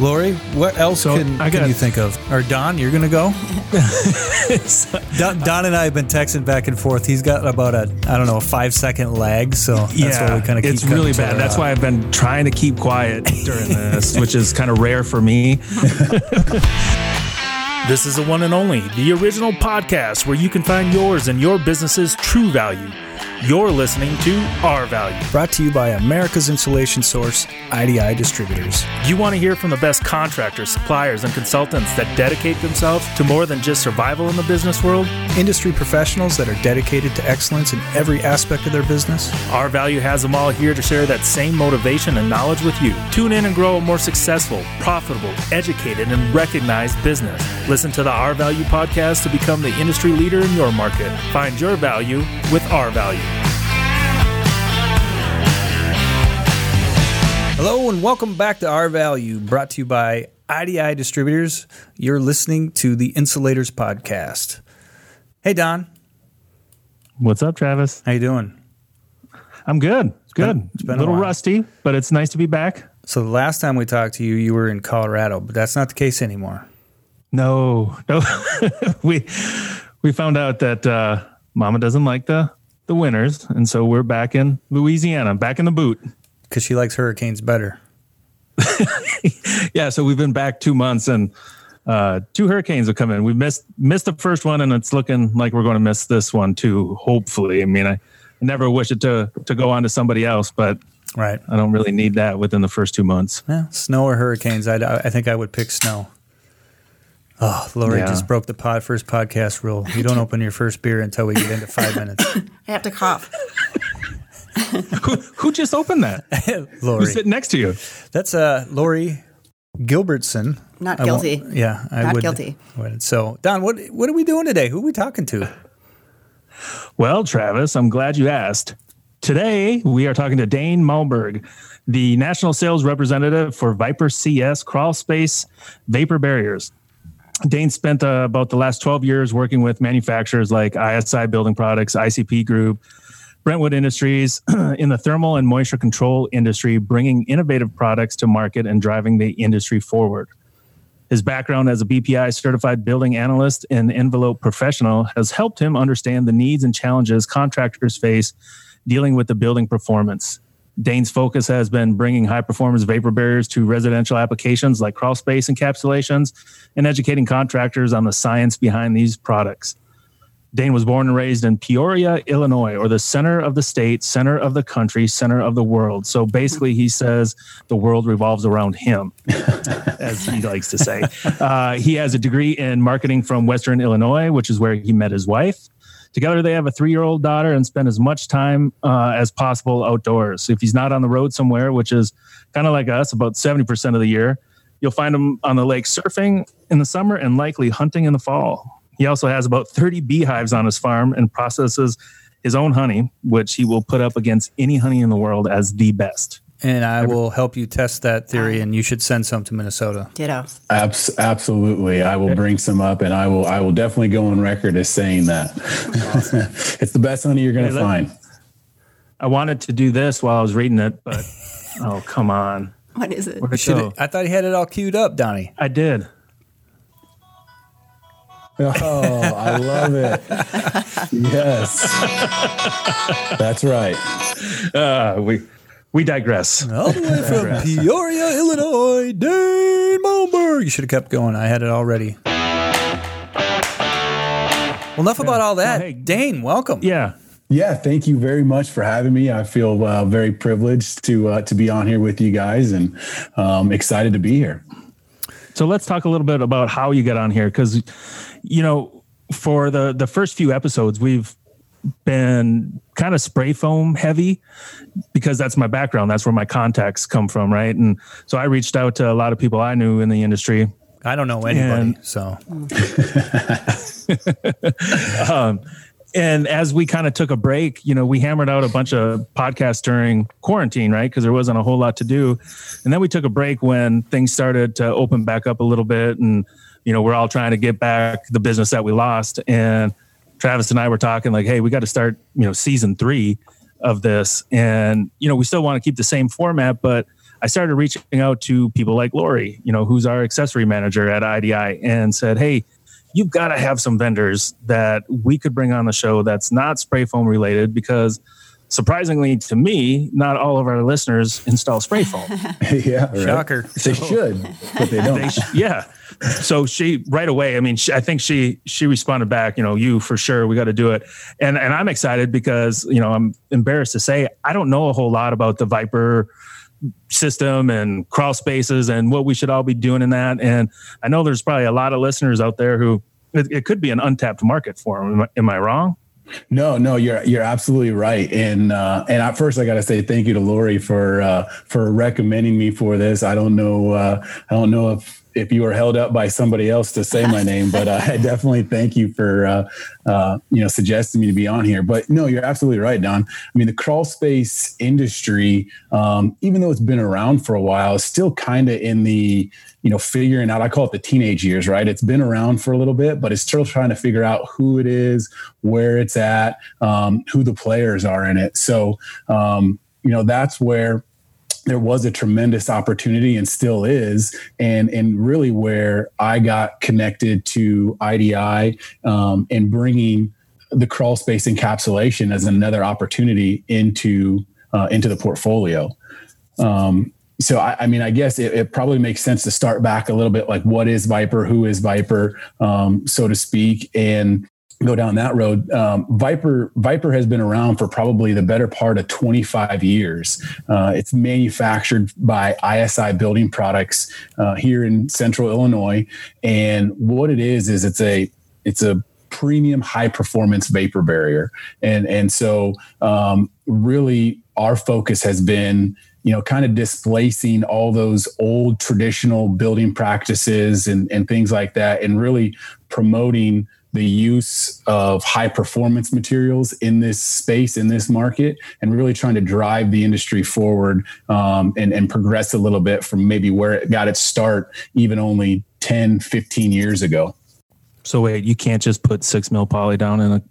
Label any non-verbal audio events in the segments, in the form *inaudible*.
Lori, what else So, can, I can got- you think of? Or Don, you're going to go? *laughs* Don, Don and I have been texting back and forth. He's got about a, I don't know, a five second lag. So that's yeah, why we kind of keep it's really bad. That's off. why I've been trying to keep quiet during this, which is kind of rare for me. *laughs* This is the one and only, the original podcast where you can find yours and your business's true value. You're listening to Our Value. Brought to you by America's insulation source, IDI Distributors. You want to hear from the best contractors, suppliers, and consultants that dedicate themselves to more than just survival in the business world? Industry professionals that are dedicated to excellence in every aspect of their business. Our Value has them all here to share that same motivation and knowledge with you. Tune in and grow a more successful, profitable, educated, and recognized business. Listen to the Our Value podcast to become the industry leader in your market. Find your value with Our Value. Hello and welcome back to Our Value, brought to you by IDI Distributors. You're listening to the Insulators Podcast. Hey Don, What's up, Travis? how you doing? I'm good. It's good. been- it's been a a little while. rusty, but it's nice to be back. So the last time we talked to you, you were in Colorado, but that's not the case anymore. No, no. *laughs* we we found out that uh, Mama doesn't like the the winters, and so we're back in Louisiana, back in the boot. Because she likes hurricanes better. *laughs* Yeah, so we've been back two months, and uh, two hurricanes have come in. We missed missed the first one, and it's looking like we're going to miss this one too. Hopefully, I mean, I, I never wish it to to go on to somebody else, but Right. I don't really need that within the first two months. Yeah, snow or hurricanes. I, I think I would pick snow. Oh, Lori Yeah. just broke the pod first podcast rule. You don't *laughs* open your first beer until we get into five minutes. *laughs* I have to cough. *laughs* who, who just opened that? *laughs* Lori, Who's sitting next to you? that's uh, Lori Gilbertson. Not I guilty. yeah, I Not would. guilty. would. So, Don, what what are we doing today? Who are we talking to? Well, Travis, I'm glad you asked. Today, we are talking to Dane Malberg, the national sales representative for Viper CS Crawl Space Vapor Barriers. Dane spent uh, about the last 12 years working with manufacturers like ISI Building Products, ICP Group, Brentwood Industries *clears throat* in the thermal and moisture control industry, bringing innovative products to market and driving the industry forward. His background as a BPI certified building analyst and envelope professional has helped him understand the needs and challenges contractors face dealing with the building performance. Dane's focus has been bringing high performance vapor barriers to residential applications like crawl space encapsulations and educating contractors on the science behind these products. Dane was born and raised in Peoria, Illinois, or the center of the state, center of the country, center of the world. So basically, he says the world revolves around him, *laughs* as he likes to say. Uh, he has a degree in marketing from Western Illinois, which is where he met his wife. Together, they have a three year old daughter and spend as much time uh, as possible outdoors. If he's not on the road somewhere, which is kind of like us, about 70% of the year, you'll find him on the lake surfing in the summer and likely hunting in the fall. He also has about 30 beehives on his farm and processes his own honey, which he will put up against any honey in the world as the best. And I will help you test that theory, and you should send some to Minnesota. Ditto. Abs- absolutely, I will bring some up, and I will. I will definitely go on record as saying that *laughs* it's the best honey you're going to let- find. I wanted to do this while I was reading it, but oh, come on. What is it? Where'd it go? I thought he had it all queued up, Donnie. I did. Oh, I love it. yes, that's right. Uh, we we digress. All the way from Peoria, Illinois, Dane Malmberg. You should have kept going. I had it already. Well, enough about all that. Oh, hey. Dane, welcome. Yeah. Yeah, thank you very much for having me. I feel uh, very privileged to uh, to be on here with you guys, and um, excited to be here. So let's talk a little bit about how you get on here because, you know, for the the first few episodes, we've been kind of spray foam heavy because that's my background. That's where my contacts come from, right? And so I reached out to a lot of people I knew in the industry. I don't know anybody, And- so *laughs* Um, and as we kind of took a break, you know, we hammered out a bunch of podcasts during quarantine, right? Because there wasn't a whole lot to do. And then we took a break when things started to open back up a little bit. And, you know, we're all trying to get back the business that we lost. And Travis and I were talking like, hey, we got to start, you know, season three of this. And, you know, we still want to keep the same format, but I started reaching out to people like Lori, you know, who's our accessory manager at IDI, and said, "Hey, you've got to have some vendors that we could bring on the show that's not spray foam related because." surprisingly to me, not all of our listeners install spray foam. *laughs* yeah, right. shocker. They should, but they don't. They sh- yeah. So she right away. I mean, she, I think she she responded back. You know, you for sure. We got to do it. And and I'm excited because you know I'm embarrassed to say I don't know a whole lot about the Viper system and crawl spaces and what we should all be doing in that. And I know there's probably a lot of listeners out there who it, it could be an untapped market for them. Am I, am I wrong? No, no, you're you're absolutely right. And uh, and at first, I got to say thank you to Lori for uh, for recommending me for this. I don't know, uh, I don't know if if you were held up by somebody else to say my name, but uh, *laughs* I definitely thank you for uh, uh, you know suggesting me to be on here. But no, you're absolutely right, Don. I mean, the crawl space industry, um, even though it's been around for a while, is still kind of in the you know figuring out. I call it the teenage years, right? It's been around for a little bit, but it's still trying to figure out who it is, where it's at, um, who the players are in it. So um, you know that's where there was a tremendous opportunity and still is and and really where i got connected to idi um, and bringing the crawl space encapsulation as another opportunity into uh, into the portfolio. Um, so I, I, mean i guess it, it, probably makes sense to start back a little bit like what is viper? Who is viper? Um, so to speak. And go down that road. Um, Viper Viper has been around for probably the better part of 25 years. Uh, it's manufactured by ISI Building Products uh, here in Central Illinois, and what it is is it's a it's a premium high performance vapor barrier, and and so um, really our focus has been you know, kind of displacing all those old traditional building practices and, and things like that, and really promoting the use of high performance materials in this space in this market and really trying to drive the industry forward um, and, and progress a little bit from maybe where it got its start even only 10 15 years ago. So wait you can't just put six mil poly down in a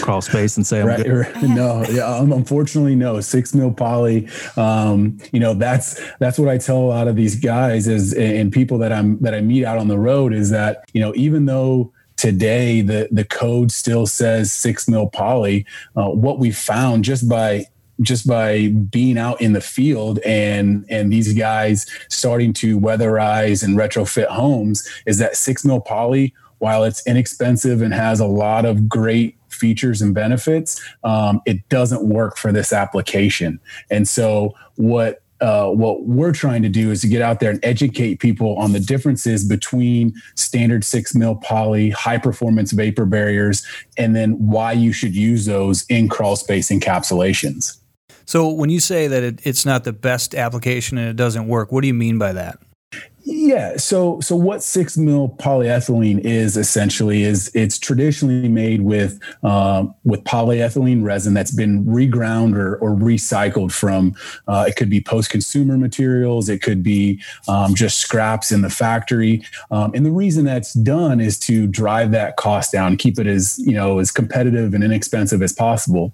crawl space and say I'm right, right. *laughs* no yeah unfortunately no. Six mil poly um, you know that's that's what i tell a lot of these guys is and people that i'm that i meet out on the road is that you know even though today the the code still says six mil poly. Uh, what we found just by just by being out in the field and and these guys starting to weatherize and retrofit homes is that six mil poly while it's inexpensive and has a lot of great features and benefits um, it doesn't work for this application and so what uh, what we're trying to do is to get out there and educate people on the differences between standard six mil poly, high performance vapor barriers, and then why you should use those in crawl space encapsulations. So, when you say that it, it's not the best application and it doesn't work, what do you mean by that? Yeah. So so what six mil polyethylene is essentially is it's traditionally made with um, with polyethylene resin that's been reground or, or recycled from. Uh, it could be post consumer materials. It could be um, just scraps in the factory. Um, and the reason that's done is to drive that cost down, keep it as you know as competitive and inexpensive as possible.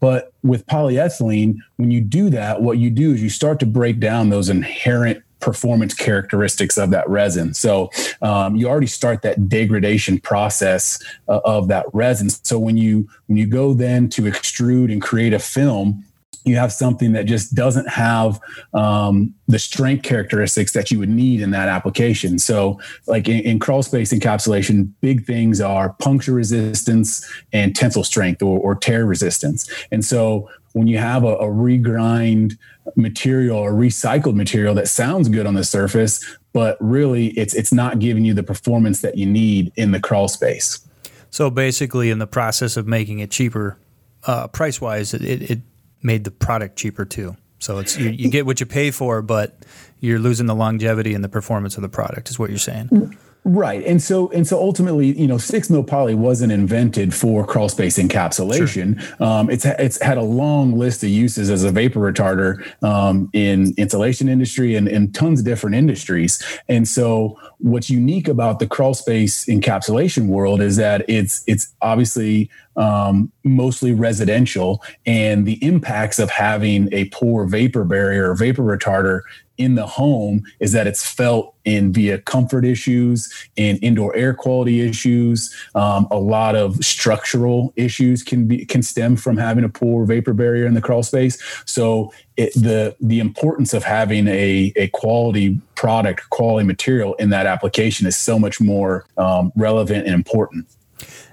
But with polyethylene, when you do that, what you do is you start to break down those inherent performance characteristics of that resin. So um, you already start that degradation process uh, of that resin. So when you when you go then to extrude and create a film, you have something that just doesn't have um, the strength characteristics that you would need in that application. So, like in, in, crawl space encapsulation, big things are puncture resistance and tensile strength or, or tear resistance. And so, when you have a, a regrind material or recycled material that sounds good on the surface, but really it's it's not giving you the performance that you need in the crawl space. So basically, in the process of making it cheaper, uh, price wise, it, it made the product cheaper too. So it's you, you, get what you pay for, but you're losing the longevity and the performance of the product. Is what you're saying? Right. And so and so ultimately, you know, six mil poly wasn't invented for crawl space encapsulation. Sure. Um, it's it's had a long list of uses as a vapor retarder um, in insulation industry and in tons of different industries. And so what's unique about the crawl space encapsulation world is that it's it's obviously um, mostly residential, and the impacts of having a poor vapor barrier or vapor retarder in the home is that it's felt in via comfort issues and indoor air quality issues. Um, a lot of structural issues can be can stem from having a poor vapor barrier in the crawl space. So it, the the importance of having a a quality product, quality material in that application is so much more um, relevant and important.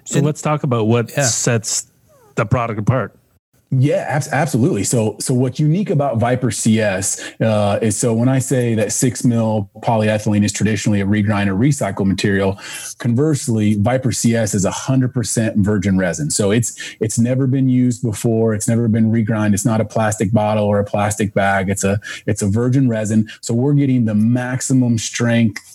So and, let's talk about what yeah. sets the product apart. Yeah, absolutely. So, so what's unique about Viper CS uh, is so when I say that six mil polyethylene is traditionally a regrind or recycled material, conversely, Viper CS is a hundred percent virgin resin. So it's it's never been used before. It's never been regrind. It's not a plastic bottle or a plastic bag. It's a it's a virgin resin. So we're getting the maximum strength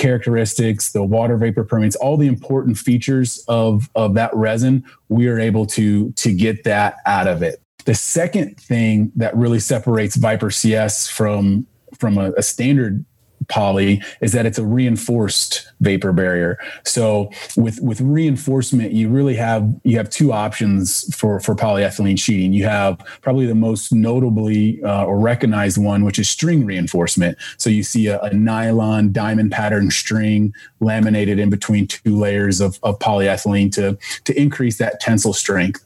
characteristics, the water vapor permeance, all the important features of, of that resin, we are able to, to get that out of it. The second thing that really separates Viper CS from, from a, a standard poly is that it's a reinforced vapor barrier. So with with reinforcement, you really have you have two options for for polyethylene sheeting. You have probably the most notably uh, or recognized one, which is string reinforcement. So you see a, a, nylon diamond pattern string laminated in between two layers of, of polyethylene to to increase that tensile strength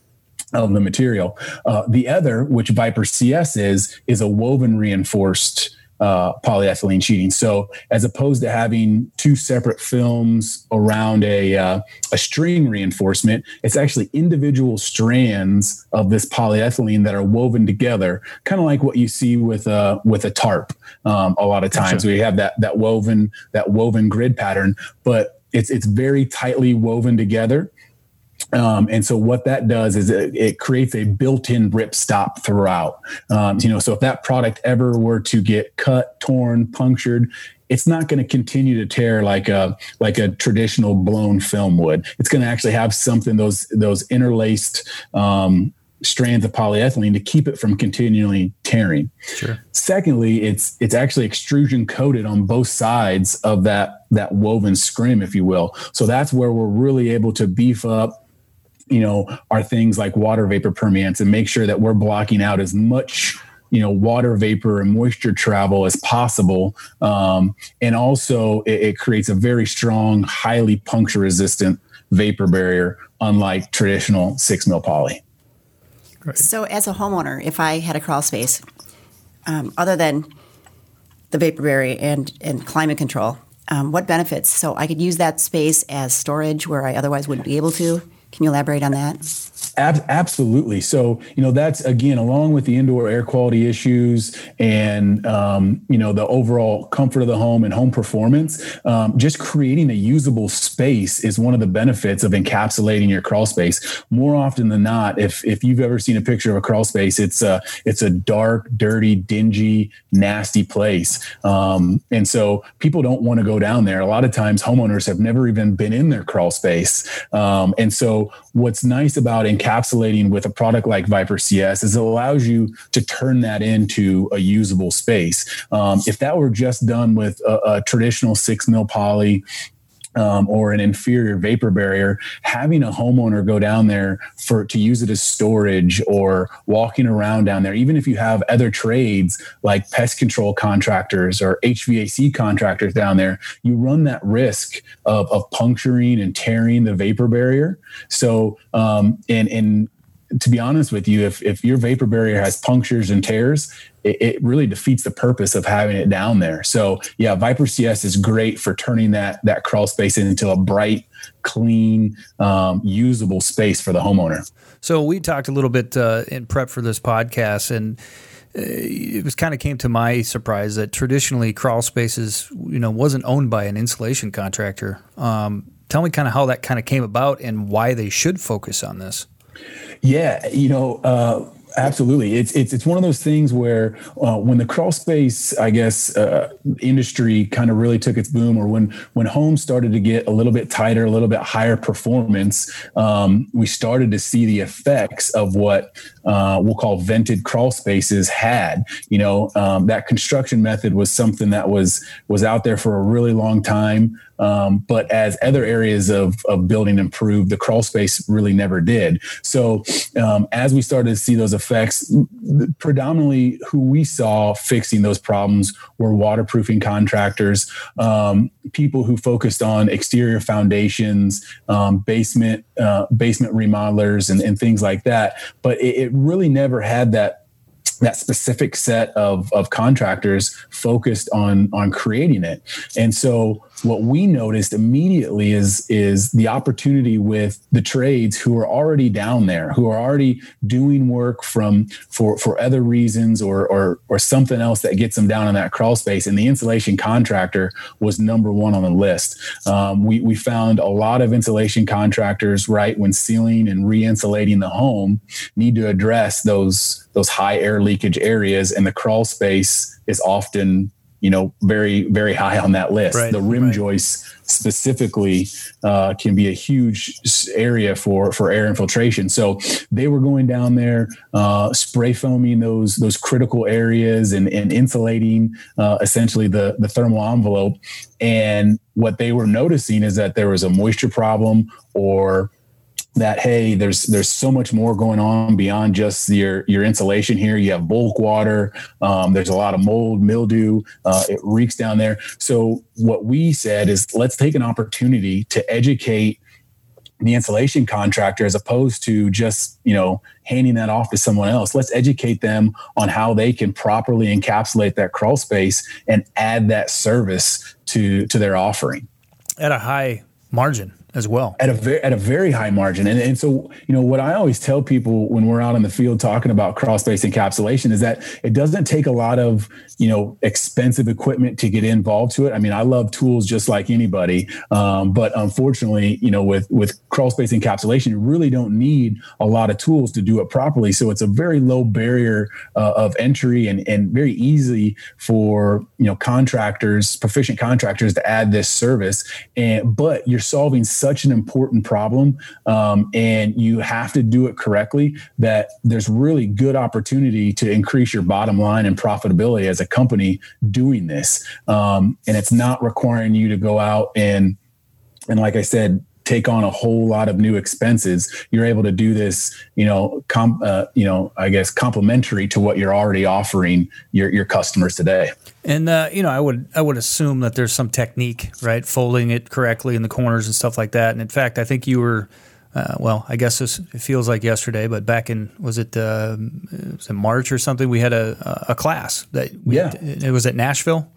of the material. Uh, the other, which Viper CS is, is a woven reinforced uh, polyethylene sheeting. So as opposed to having two separate films around a uh, a string reinforcement, it's actually individual strands of this polyethylene that are woven together, kind of like what you see with a with a tarp. Um, a lot of times gotcha. we have that that woven that woven grid pattern, but it's it's very tightly woven together um, and so what that does is it, it, creates a built-in rip stop throughout. Um, you know, so if that product ever were to get cut, torn, punctured, it's not going to continue to tear like a like a traditional blown film would. It's going to actually have something those those interlaced um, strands of polyethylene to keep it from continually tearing. Sure. Secondly, it's it's actually extrusion coated on both sides of that that woven scrim, if you will. So that's where we're really able to beef up you know, are things like water vapor permeance and make sure that we're blocking out as much you know water vapor and moisture travel as possible. Um, and also it, it, creates a very strong highly puncture resistant vapor barrier unlike traditional six mil poly. Right. so as a homeowner if i had a crawl space um, other than the vapor barrier and, and climate control um, what benefits? So i could use that space as storage where i otherwise wouldn't be able to can you elaborate on that? Ab- absolutely. So, you know, that's again, along with the indoor air quality issues and, um, you know, the overall comfort of the home and home performance, um, just creating a usable space is one of the benefits of encapsulating your crawl space. More often than not, if, if you've ever seen a picture of a crawl space, it's a, it's a dark, dirty, dingy, nasty place. Um, and so people don't want to go down there. A lot of times homeowners have never even been in their crawl space. Um, and so what's nice about encapsulating encapsulating with a product like Viper CS is it allows you to turn that into a usable space. Um, if that were just done with a, a traditional six mil poly um, or an inferior vapor barrier, having a homeowner go down there for to use it as storage or walking around down there, even if you have other trades like pest control contractors or HVAC contractors down there, you run that risk of, of puncturing and tearing the vapor barrier. So, um, and and to be honest with you, if if your vapor barrier has punctures and tears, it, it, really defeats the purpose of having it down there. So yeah, Viper CS is great for turning that that crawl space into a bright, clean, um, usable space for the homeowner. So we talked a little bit uh, in prep for this podcast, and uh, it was kind of came to my surprise that traditionally crawl spaces, you know, wasn't owned by an insulation contractor. Um, tell me kind of how that kind of came about and why they should focus on this. Yeah, you know, uh, Absolutely, it's it's it's one of those things where uh, when the crawl space, I guess, uh, industry kind of really took its boom, or when when homes started to get a little bit tighter, a little bit higher performance, um, we started to see the effects of what uh, we'll call vented crawl spaces had. You know, um, that construction method was something that was was out there for a really long time. Um, but as other areas of, of building improved, the crawl space really never did. So um, as we started to see those effects, predominantly who we saw fixing those problems were waterproofing contractors, um, people who focused on exterior foundations, um, basement uh, basement remodelers, and, and, things like that. But it, it really never had that that specific set of, of contractors focused on on creating it and so what we noticed immediately is is the opportunity with the trades who are already down there who are already doing work from for for other reasons or or or something else that gets them down in that crawl space. And the insulation contractor was number one on the list. Um, we we found a lot of insulation contractors right when sealing and re-insulating the home need to address those those high air leakage areas. And the crawl space is often you know very very high on that list. Right, the rim right. joists specifically uh, can be a huge area for for air infiltration. So they were going down there uh, spray foaming those those critical areas and, and insulating uh, essentially the the thermal envelope. And what they were noticing is that there was a moisture problem or that hey there's there's so much more going on beyond just your your insulation here. You have bulk water um, there's a lot of mold mildew uh, it reeks down there. So what we said is let's take an opportunity to educate the insulation contractor as opposed to just you know handing that off to someone else. Let's educate them on how they can properly encapsulate that crawl space and add that service to to their offering. At a high margin as well. At a very at a very high margin. And, and so you know what i always tell people when we're out in the field talking about crawl space encapsulation is that it doesn't take a lot of you know expensive equipment to get involved to it. I mean i love tools just like anybody. Um, but unfortunately you know with with crawl space encapsulation you really don't need a lot of tools to do it properly. So it's a very low barrier uh, of entry and and very easy for you know contractors proficient contractors to add this service. And but you're solving such an important problem um, and you have to do it correctly that there's really good opportunity to increase your bottom line and profitability as a company doing this. Um, and it's not requiring you to go out and and like i said take on a whole lot of new expenses you're able to do this you know com, uh, you know i guess complementary to what you're already offering your your customers today. And uh, you know i would i would assume that there's some technique right? Folding it correctly in the corners and stuff like that. And in fact i think you were uh, well, I guess this, it feels like yesterday, but back in was it uh, was it March or something? We had a a class that we, yeah, it was at Nashville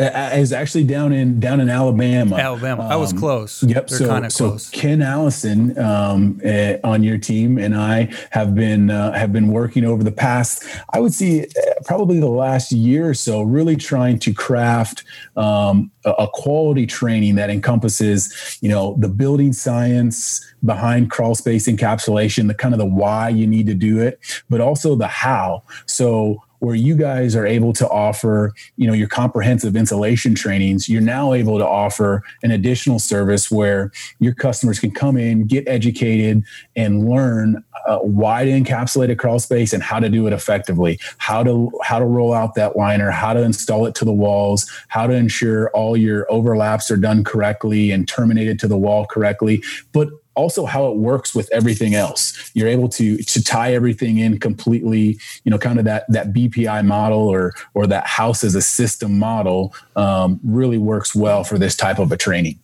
is actually down in down in Alabama. Alabama, um, I was close. Yep, They're so so close. Ken Allison um, uh, on your team and I have been uh, have been working over the past, I would say, uh, probably the last year or so, really trying to craft um, a, a quality training that encompasses, you know, the building science behind crawl space encapsulation, the kind of the why you need to do it, but also the how. So where you guys are able to offer, you know, your comprehensive insulation trainings, you're now able to offer an additional service where your customers can come in, get educated, and learn uh, why to encapsulate a crawl space and how to do it effectively, how to how to roll out that liner, how to install it to the walls, how to ensure all your overlaps are done correctly and terminated to the wall correctly, but also how it works with everything else. You're able to to tie everything in completely, you know, kind of that that BPI model or or that house as a system model um, really works well for this type of a training.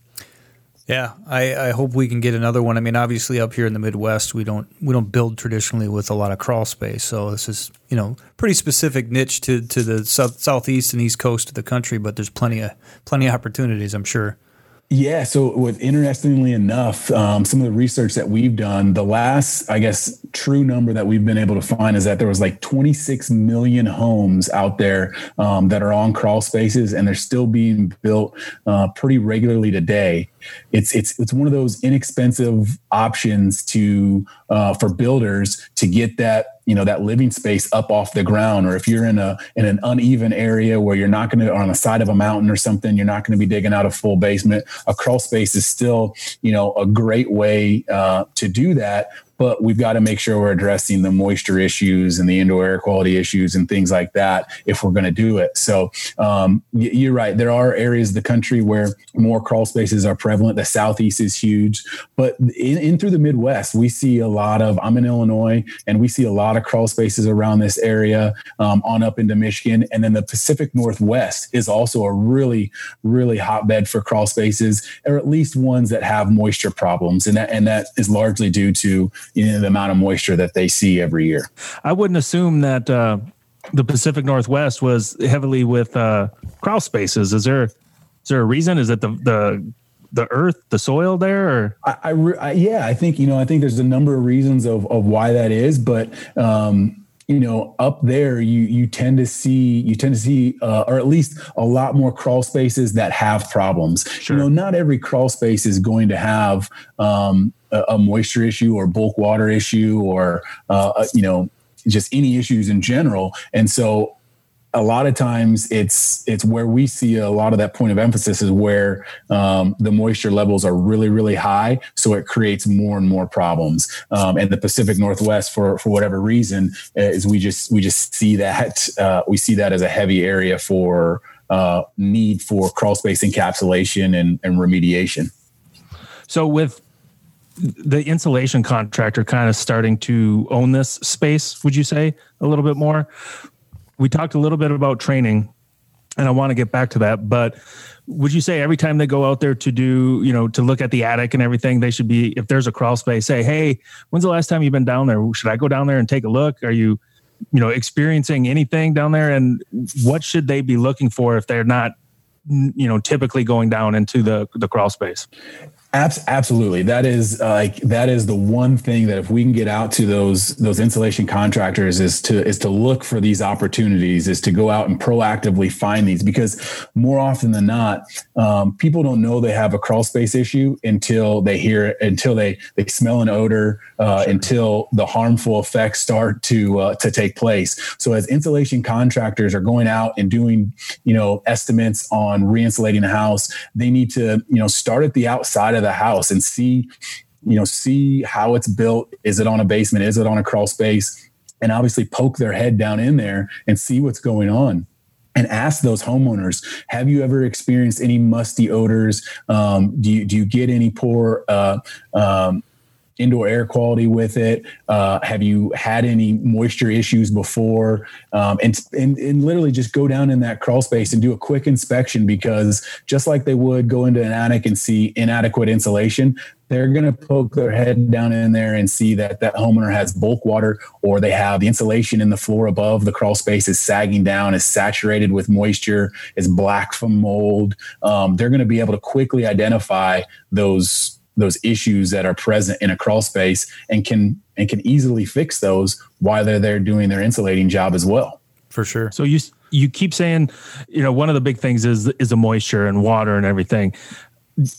Yeah, I, I hope we can get another one. I mean, obviously up here in the Midwest, we don't we don't build traditionally with a lot of crawl space, so this is you know pretty specific niche to to the south, southeast and east coast of the country. But there's plenty of plenty of opportunities, I'm sure. Yeah. So, with interestingly enough, um, some of the research that we've done, the last, I guess, true number that we've been able to find is that there was like 26 million homes out there um, that are on crawl spaces, and they're still being built uh, pretty regularly today. It's it's it's one of those inexpensive options to uh, for builders to get that you know that living space up off the ground. Or if you're in a in an uneven area where you're not going to on the side of a mountain or something you're not going to be digging out a full basement a crawl space is still you know a great way uh, to do that but we've got to make sure we're addressing the moisture issues and the indoor air quality issues and things like that if we're going to do it. So um, you're right. There are areas of the country where more crawl spaces are prevalent. The southeast is huge, but in, in through the Midwest, we see a lot of. I'm in Illinois, and we see a lot of crawl spaces around this area um, on up into Michigan, and then the Pacific Northwest is also a really, really hotbed for crawl spaces, or at least ones that have moisture problems, and that and that is largely due to you know, the amount of moisture that they see every year. I wouldn't assume that uh, the Pacific Northwest was heavily with uh, crawl spaces. Is there is there a reason? Is it the the the earth, the soil there? Or? I, I, I, yeah, I think you know I think there's a number of reasons of of why that is, but. Um, you know up there you you tend to see you tend to see uh, or at least a lot more crawl spaces that have problems sure. you know not every crawl space is going to have um, a, moisture issue or bulk water issue or uh, you know just any issues in general. And so a lot of times it's it's where we see a lot of that point of emphasis is where um, the moisture levels are really really high. So it creates more and more problems. Um, and the pacific northwest for for whatever reason uh, is we just we just see that uh, we see that as a heavy area for uh, need for crawl space encapsulation and, and remediation. So with the insulation contractor kind of starting to own this space would you say a little bit more we talked a little bit about training and I want to get back to that, but would you say every time they go out there to do, you know, to look at the attic and everything, they should be, if there's a crawl space, say, Hey, when's the last time you've been down there? Should I go down there and take a look? Are you, you know, experiencing anything down there? And what should they be looking for if they're not, you know, typically going down into the, the crawl space? Absolutely, that is uh, like that is the one thing that if we can get out to those those insulation contractors is to is to look for these opportunities, is to go out and proactively find these because more often than not, um, people don't know they have a crawl space issue until they hear it, until they they smell an odor, uh, sure. until the harmful effects start to uh, to take place. So as insulation contractors are going out and doing you know estimates on reinsulating a house, they need to you know start at the outside of the house and see you know see how it's built. Is it on a basement? Is it on a crawl space? And obviously poke their head down in there and see what's going on and ask those homeowners have you ever experienced any musty odors? Um, do you do you get any poor uh, um, indoor air quality with it? Uh, have you had any moisture issues before? Um, and, and, and literally just go down in that crawl space and do a quick inspection because just like they would go into an attic and see inadequate insulation, they're going to poke their head down in there and see that that homeowner has bulk water or they have the insulation in the floor above the crawl space is sagging down, is saturated with moisture, is black from mold. Um, they're going to be able to quickly identify those those issues that are present in a crawl space and can and can easily fix those while they're there doing their insulating job as well. For sure. So you you keep saying, you know, one of the big things is is the moisture and water and everything.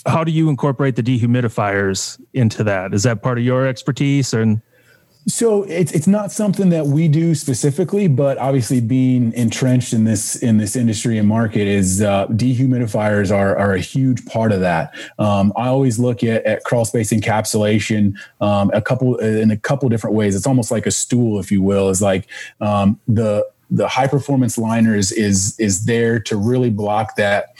How do you incorporate the dehumidifiers into that? Is that part of your expertise and so it's it's not something that we do specifically, but obviously being entrenched in this in this industry and market is uh, dehumidifiers are are a huge part of that. Um, I always look at, at crawl space encapsulation um, a couple in a couple different ways. It's almost like a stool, if you will. Is like um, the the high performance liners is is there to really block that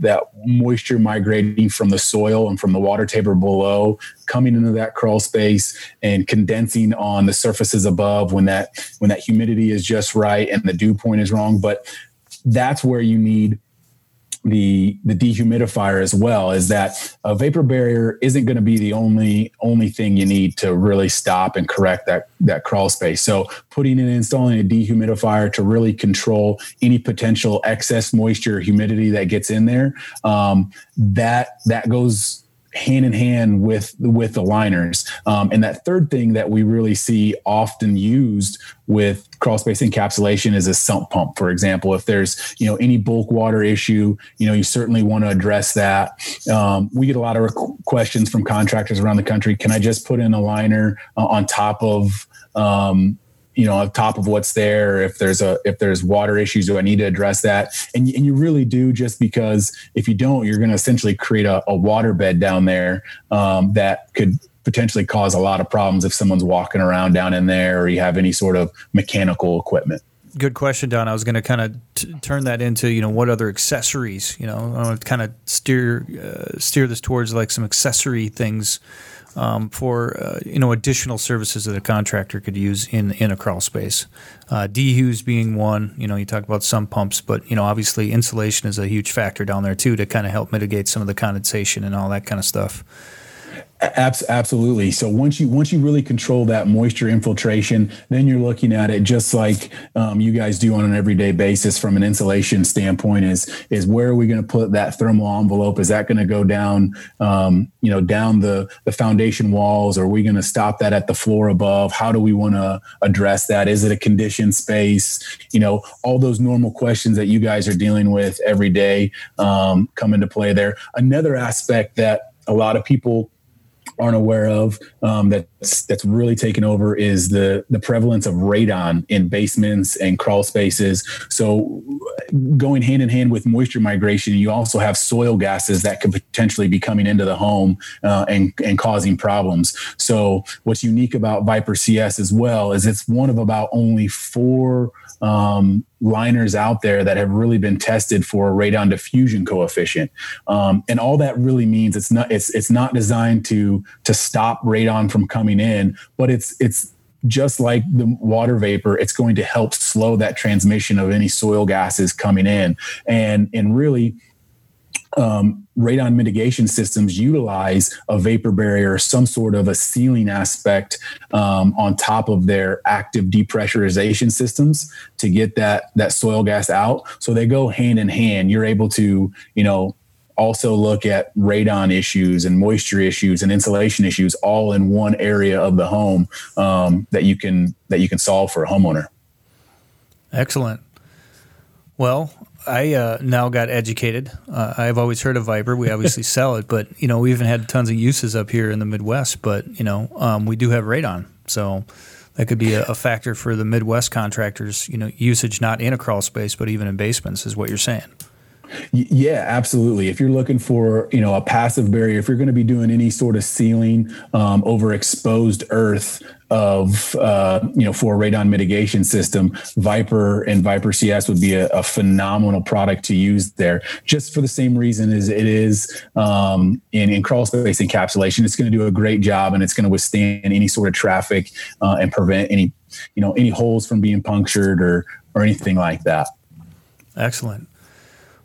that moisture migrating from the soil and from the water table below coming into that crawl space and condensing on the surfaces above when that when that humidity is just right and the dew point is wrong. But that's where you need the the dehumidifier as well is that a vapor barrier isn't going to be the only only thing you need to really stop and correct that that crawl space so putting and installing a dehumidifier to really control any potential excess moisture or humidity that gets in there um, that that goes hand in hand with with the liners. Um, and that third thing that we really see often used with crawl space encapsulation is a sump pump, for example. If there's you know any bulk water issue, you know you certainly want to address that. Um, we get a lot of questions from contractors around the country. Can I just put in a liner uh, on top of um, you know on top of what's there if there's a if there's water issues do i need to address that and, and you really do just because if you don't you're going to essentially create a, a water bed down there um, that could potentially cause a lot of problems if someone's walking around down in there or you have any sort of mechanical equipment good question, Don. I was going to kind of turn that into you know what other accessories. You know, I want to kind of steer uh, steer this towards like some accessory things um, for uh, you know additional services that a contractor could use in in a crawl space. Uh, dehues being one. You know, you talk about sump pumps, but you know obviously insulation is a huge factor down there too to kind of help mitigate some of the condensation and all that kind of stuff. Absolutely. So once you once you really control that moisture infiltration, then you're looking at it just like um, you guys do on an everyday basis from an insulation standpoint. Is is where are we going to put that thermal envelope? Is that going to go down, um, you know, down the the foundation walls? Or are we going to stop that at the floor above? How do we want to address that? Is it a conditioned space? You know, all those normal questions that you guys are dealing with every day um, come into play there. Another aspect that a lot of people aren't aware of um, that's really taken over is the the prevalence of radon in basements and crawl spaces. So going hand in hand with moisture migration, you also have soil gases that could potentially be coming into the home uh, and and causing problems. So what's unique about Viper CS as well is it's one of about only four um, liners out there that have really been tested for a radon diffusion coefficient. Um, and all that really means it's not it's it's not designed to to stop radon from coming in, but it's it's just like the water vapor, it's going to help slow that transmission of any soil gases coming in. And and really um, radon mitigation systems utilize a vapor barrier, some sort of a sealing aspect um, on top of their active depressurization systems to get that that soil gas out. So they go hand in hand. You're able to, you know, also look at radon issues and moisture issues and insulation issues all in one area of the home um, that you can that you can solve for a homeowner. Excellent. Well, I uh, now got educated. Uh, I've always heard of Viper. We obviously *laughs* sell it, but you know we even had tons of uses up here in the Midwest. But you know um, we do have radon, so that could be a, a, factor for the Midwest contractors. You know, usage not in a crawl space, but even in basements is what you're saying. Yeah, absolutely. If you're looking for, you know, a passive barrier, if you're going to be doing any sort of sealing um, over exposed earth of, uh, you know, for a radon mitigation system, Viper and Viper CS would be a, a, phenomenal product to use there, just for the same reason as it is um, in, in crawl space encapsulation. It's going to do a great job and it's going to withstand any sort of traffic uh, and prevent any, you know, any holes from being punctured or or anything like that. Excellent.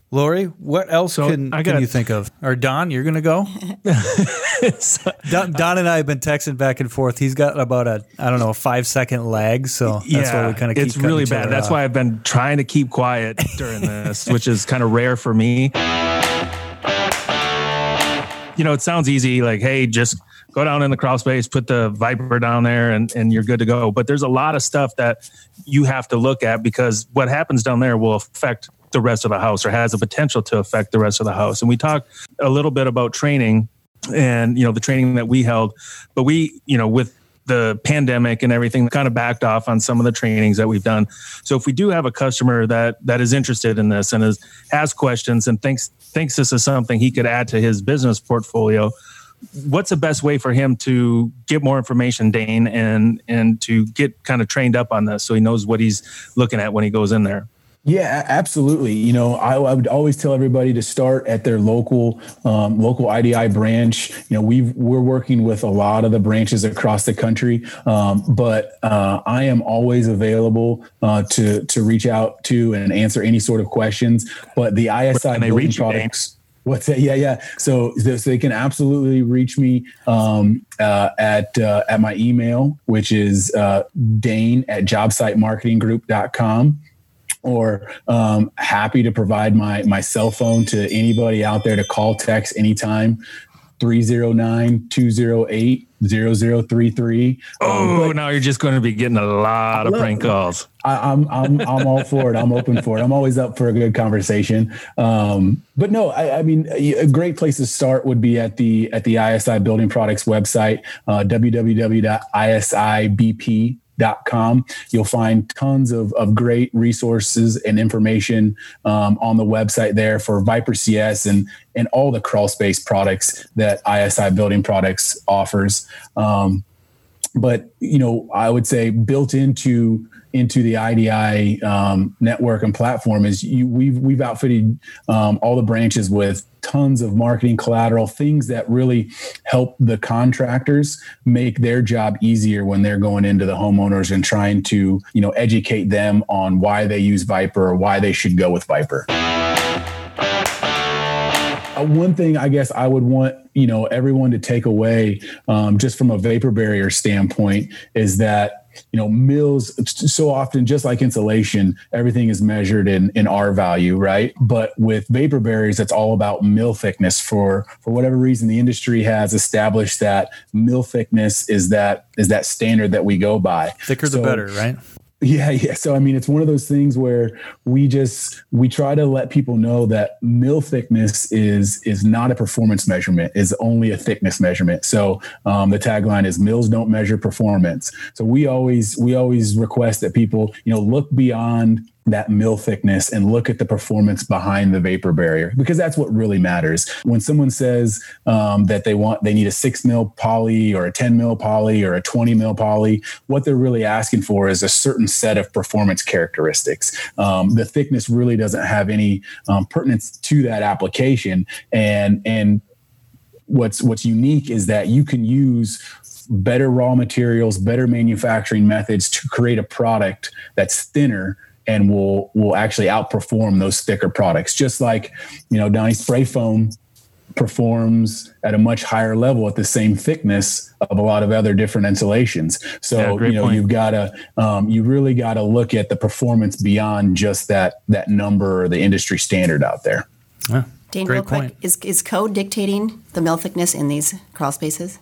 Lori, what else so can, got, can you think of? Or Don, you're going to go? *laughs* Don, Don, and I have been texting back and forth. He's got about a, I don't know, a five second lag. So that's yeah, why we kind of keep. It's really bad. That's why I've been trying to keep quiet during this, which is kind of rare for me. You know, it sounds easy like, hey, just go down in the crawl space, put the Viper down there, and, and you're good to go. But there's a lot of stuff that you have to look at because what happens down there will affect the rest of the house or has the potential to affect the rest of the house. And we talked a little bit about training and you know the training that we held, but we you know with the pandemic and everything kind of backed off on some of the trainings that we've done. So if we do have a customer that that is interested in this and is has questions and thinks thinks this is something he could add to his business portfolio, what's the best way for him to get more information, Dane, and and to get kind of trained up on this so he knows what he's looking at when he goes in there? Yeah, absolutely. You know, I, I, would always tell everybody to start at their local um, local IDI branch. You know, we we're working with a lot of the branches across the country, um, but uh, I am always available uh, to to reach out to and answer any sort of questions. But the ISI building products. What's that? Yeah, yeah. So, so they can absolutely reach me um, uh, at uh, at my email, which is uh, Dane at jobsitemarketinggroup.com or um, happy to provide my my cell phone to anybody out there to call text anytime. 309-208-0033 oh um, now you're just going to be getting a lot of prank calls. I, am I'm, I'm I'm all for it. I'm open for it. I'm always up for a good conversation. Um, but no I, I, mean a great place to start would be at the at the ISI building products website uh, www.isibp com. You'll find tons of, of great resources and information um, on the website there for Viper CS and, and all the crawl space products that ISI Building Products offers. Um, but you know, I would say built into into the IDI um, network and platform is you, we've we've outfitted um, all the branches with tons of marketing collateral, things that really help the contractors make their job easier when they're going into the homeowners and trying to you know educate them on why they use Viper or why they should go with Viper. Uh, one thing I guess I would want you know everyone to take away um, just from a vapor barrier standpoint is that you know mils so often just like insulation everything is measured in in r value right? But with vapor barriers it's all about mil thickness. For for whatever reason the industry has established that mil thickness is that is that standard that we go by. Thicker so, the better right yeah, yeah. So I mean, it's one of those things where we just we try to let people know that mil thickness is is not a performance measurement; is only a thickness measurement. So um, the tagline is "Mils don't measure performance." So we always we always request that people you know look beyond that mil thickness and look at the performance behind the vapor barrier because that's what really matters. When someone says um, that they want they need a six mil poly or a 10 mil poly or a 20 mil poly, what they're really asking for is a certain set of performance characteristics. Um, the thickness really doesn't have any um, pertinence to that application, and and what's what's unique is that you can use better raw materials, better manufacturing methods to create a product that's thinner and will will actually outperform those thicker products. Just like you know, Donnie spray foam performs at a much higher level at the same thickness of a lot of other different insulations. So yeah, you know point. you've got to um, you really got to look at the performance beyond just that that number or the industry standard out there. Yeah, Dane, real quick, is is code dictating the mil thickness in these crawl spaces?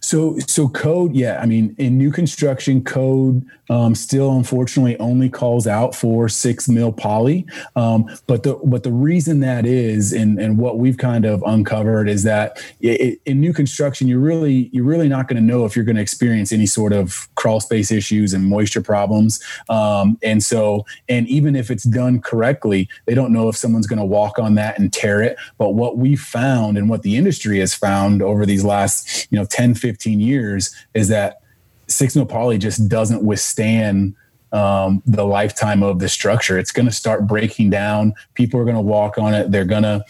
So, so code, yeah. I mean, in new construction, code um, still unfortunately only calls out for six mil poly. Um, but the but the reason that is, and and what we've kind of uncovered is that it, in new construction, you're really you're really not going to know if you're going to experience any sort of crawl space issues and moisture problems. Um, and so, and even if it's done correctly, they don't know if someone's going to walk on that and tear it. But what we found and what the industry has found over these last you know 10, 15 15 years is that six mil poly just doesn't withstand um, the lifetime of the structure. It's going to start breaking down. People are going to walk on it. They're going to,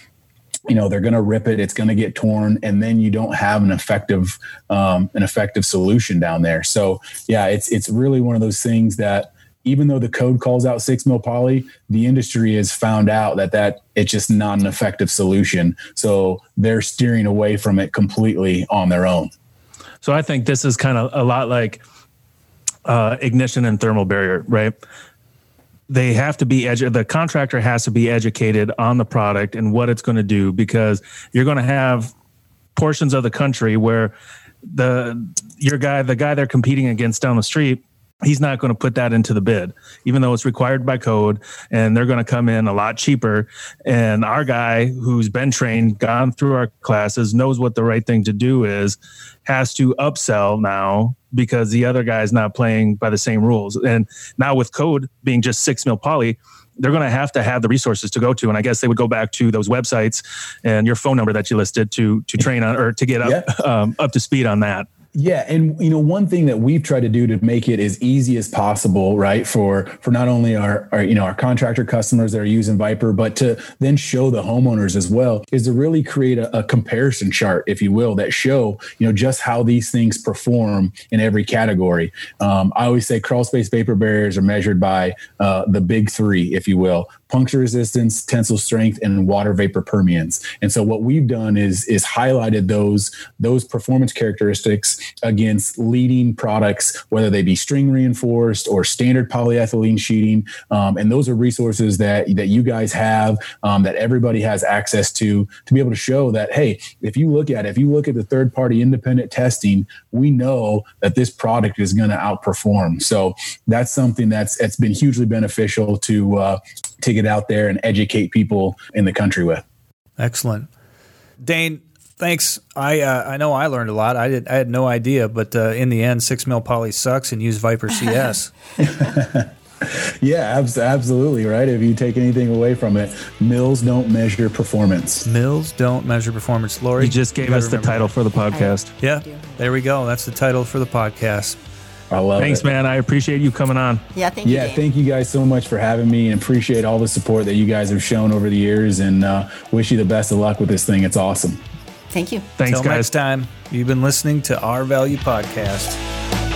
you know, they're going to rip it. It's going to get torn, and then you don't have an effective, um, an effective solution down there. So yeah, it's it's really one of those things that even though the code calls out six mil poly, the industry has found out that that it's just not an effective solution. So they're steering away from it completely on their own. So I think this is kind of a lot like uh, ignition and thermal barrier, right? They have to be edu- the contractor has to be educated on the product and what it's going to do because you're going to have portions of the country where the your guy the guy they're competing against down the street he's not going to put that into the bid, even though it's required by code and they're going to come in a lot cheaper. And our guy who's been trained, gone through our classes, knows what the right thing to do is, has to upsell now because the other guy is not playing by the same rules. And now with code being just six mil poly, they're going to have to have the resources to go to, and I guess they would go back to those websites and your phone number that you listed to to train on or to get up yeah. um, up to speed on that. Yeah, and you know one thing that we've tried to do to make it as easy as possible, right, for for not only our, our you know our contractor customers that are using Viper, but to then show the homeowners as well, is to really create a, a comparison chart, if you will, that show you know just how these things perform in every category. Um, I always say crawl space vapor barriers are measured by uh, the big three, if you will: puncture resistance, tensile strength, and water vapor permeance. And so what we've done is is highlighted those those performance characteristics against leading products, whether they be string reinforced or standard polyethylene sheeting. Um, and those are resources that that you guys have um, that everybody has access to to be able to show that hey, if you look at if you look at the third party independent testing, we know that this product is going to outperform. So that's something that's it's been hugely beneficial to uh, to get out there and educate people in the country with. Excellent. Dane, thanks. I uh, I know I learned a lot. I did. I had no idea, but uh, in the end, six mil poly sucks, and use Viper CS. *laughs* *laughs* yeah, absolutely right. If you take anything away from it, mils don't measure performance. Mils don't measure performance. Lori, you just gave you us the title that. for the podcast. I, yeah, there we go. That's the title for the podcast. I love it. Thanks, it. man. I appreciate you coming on. Yeah, thank you. Yeah, thank you guys so much for having me and appreciate all the support that you guys have shown over the years and uh, wish you the best of luck with this thing. It's awesome. Thank you. Thanks, Until guys. next time, you've been listening to R-Value Podcast.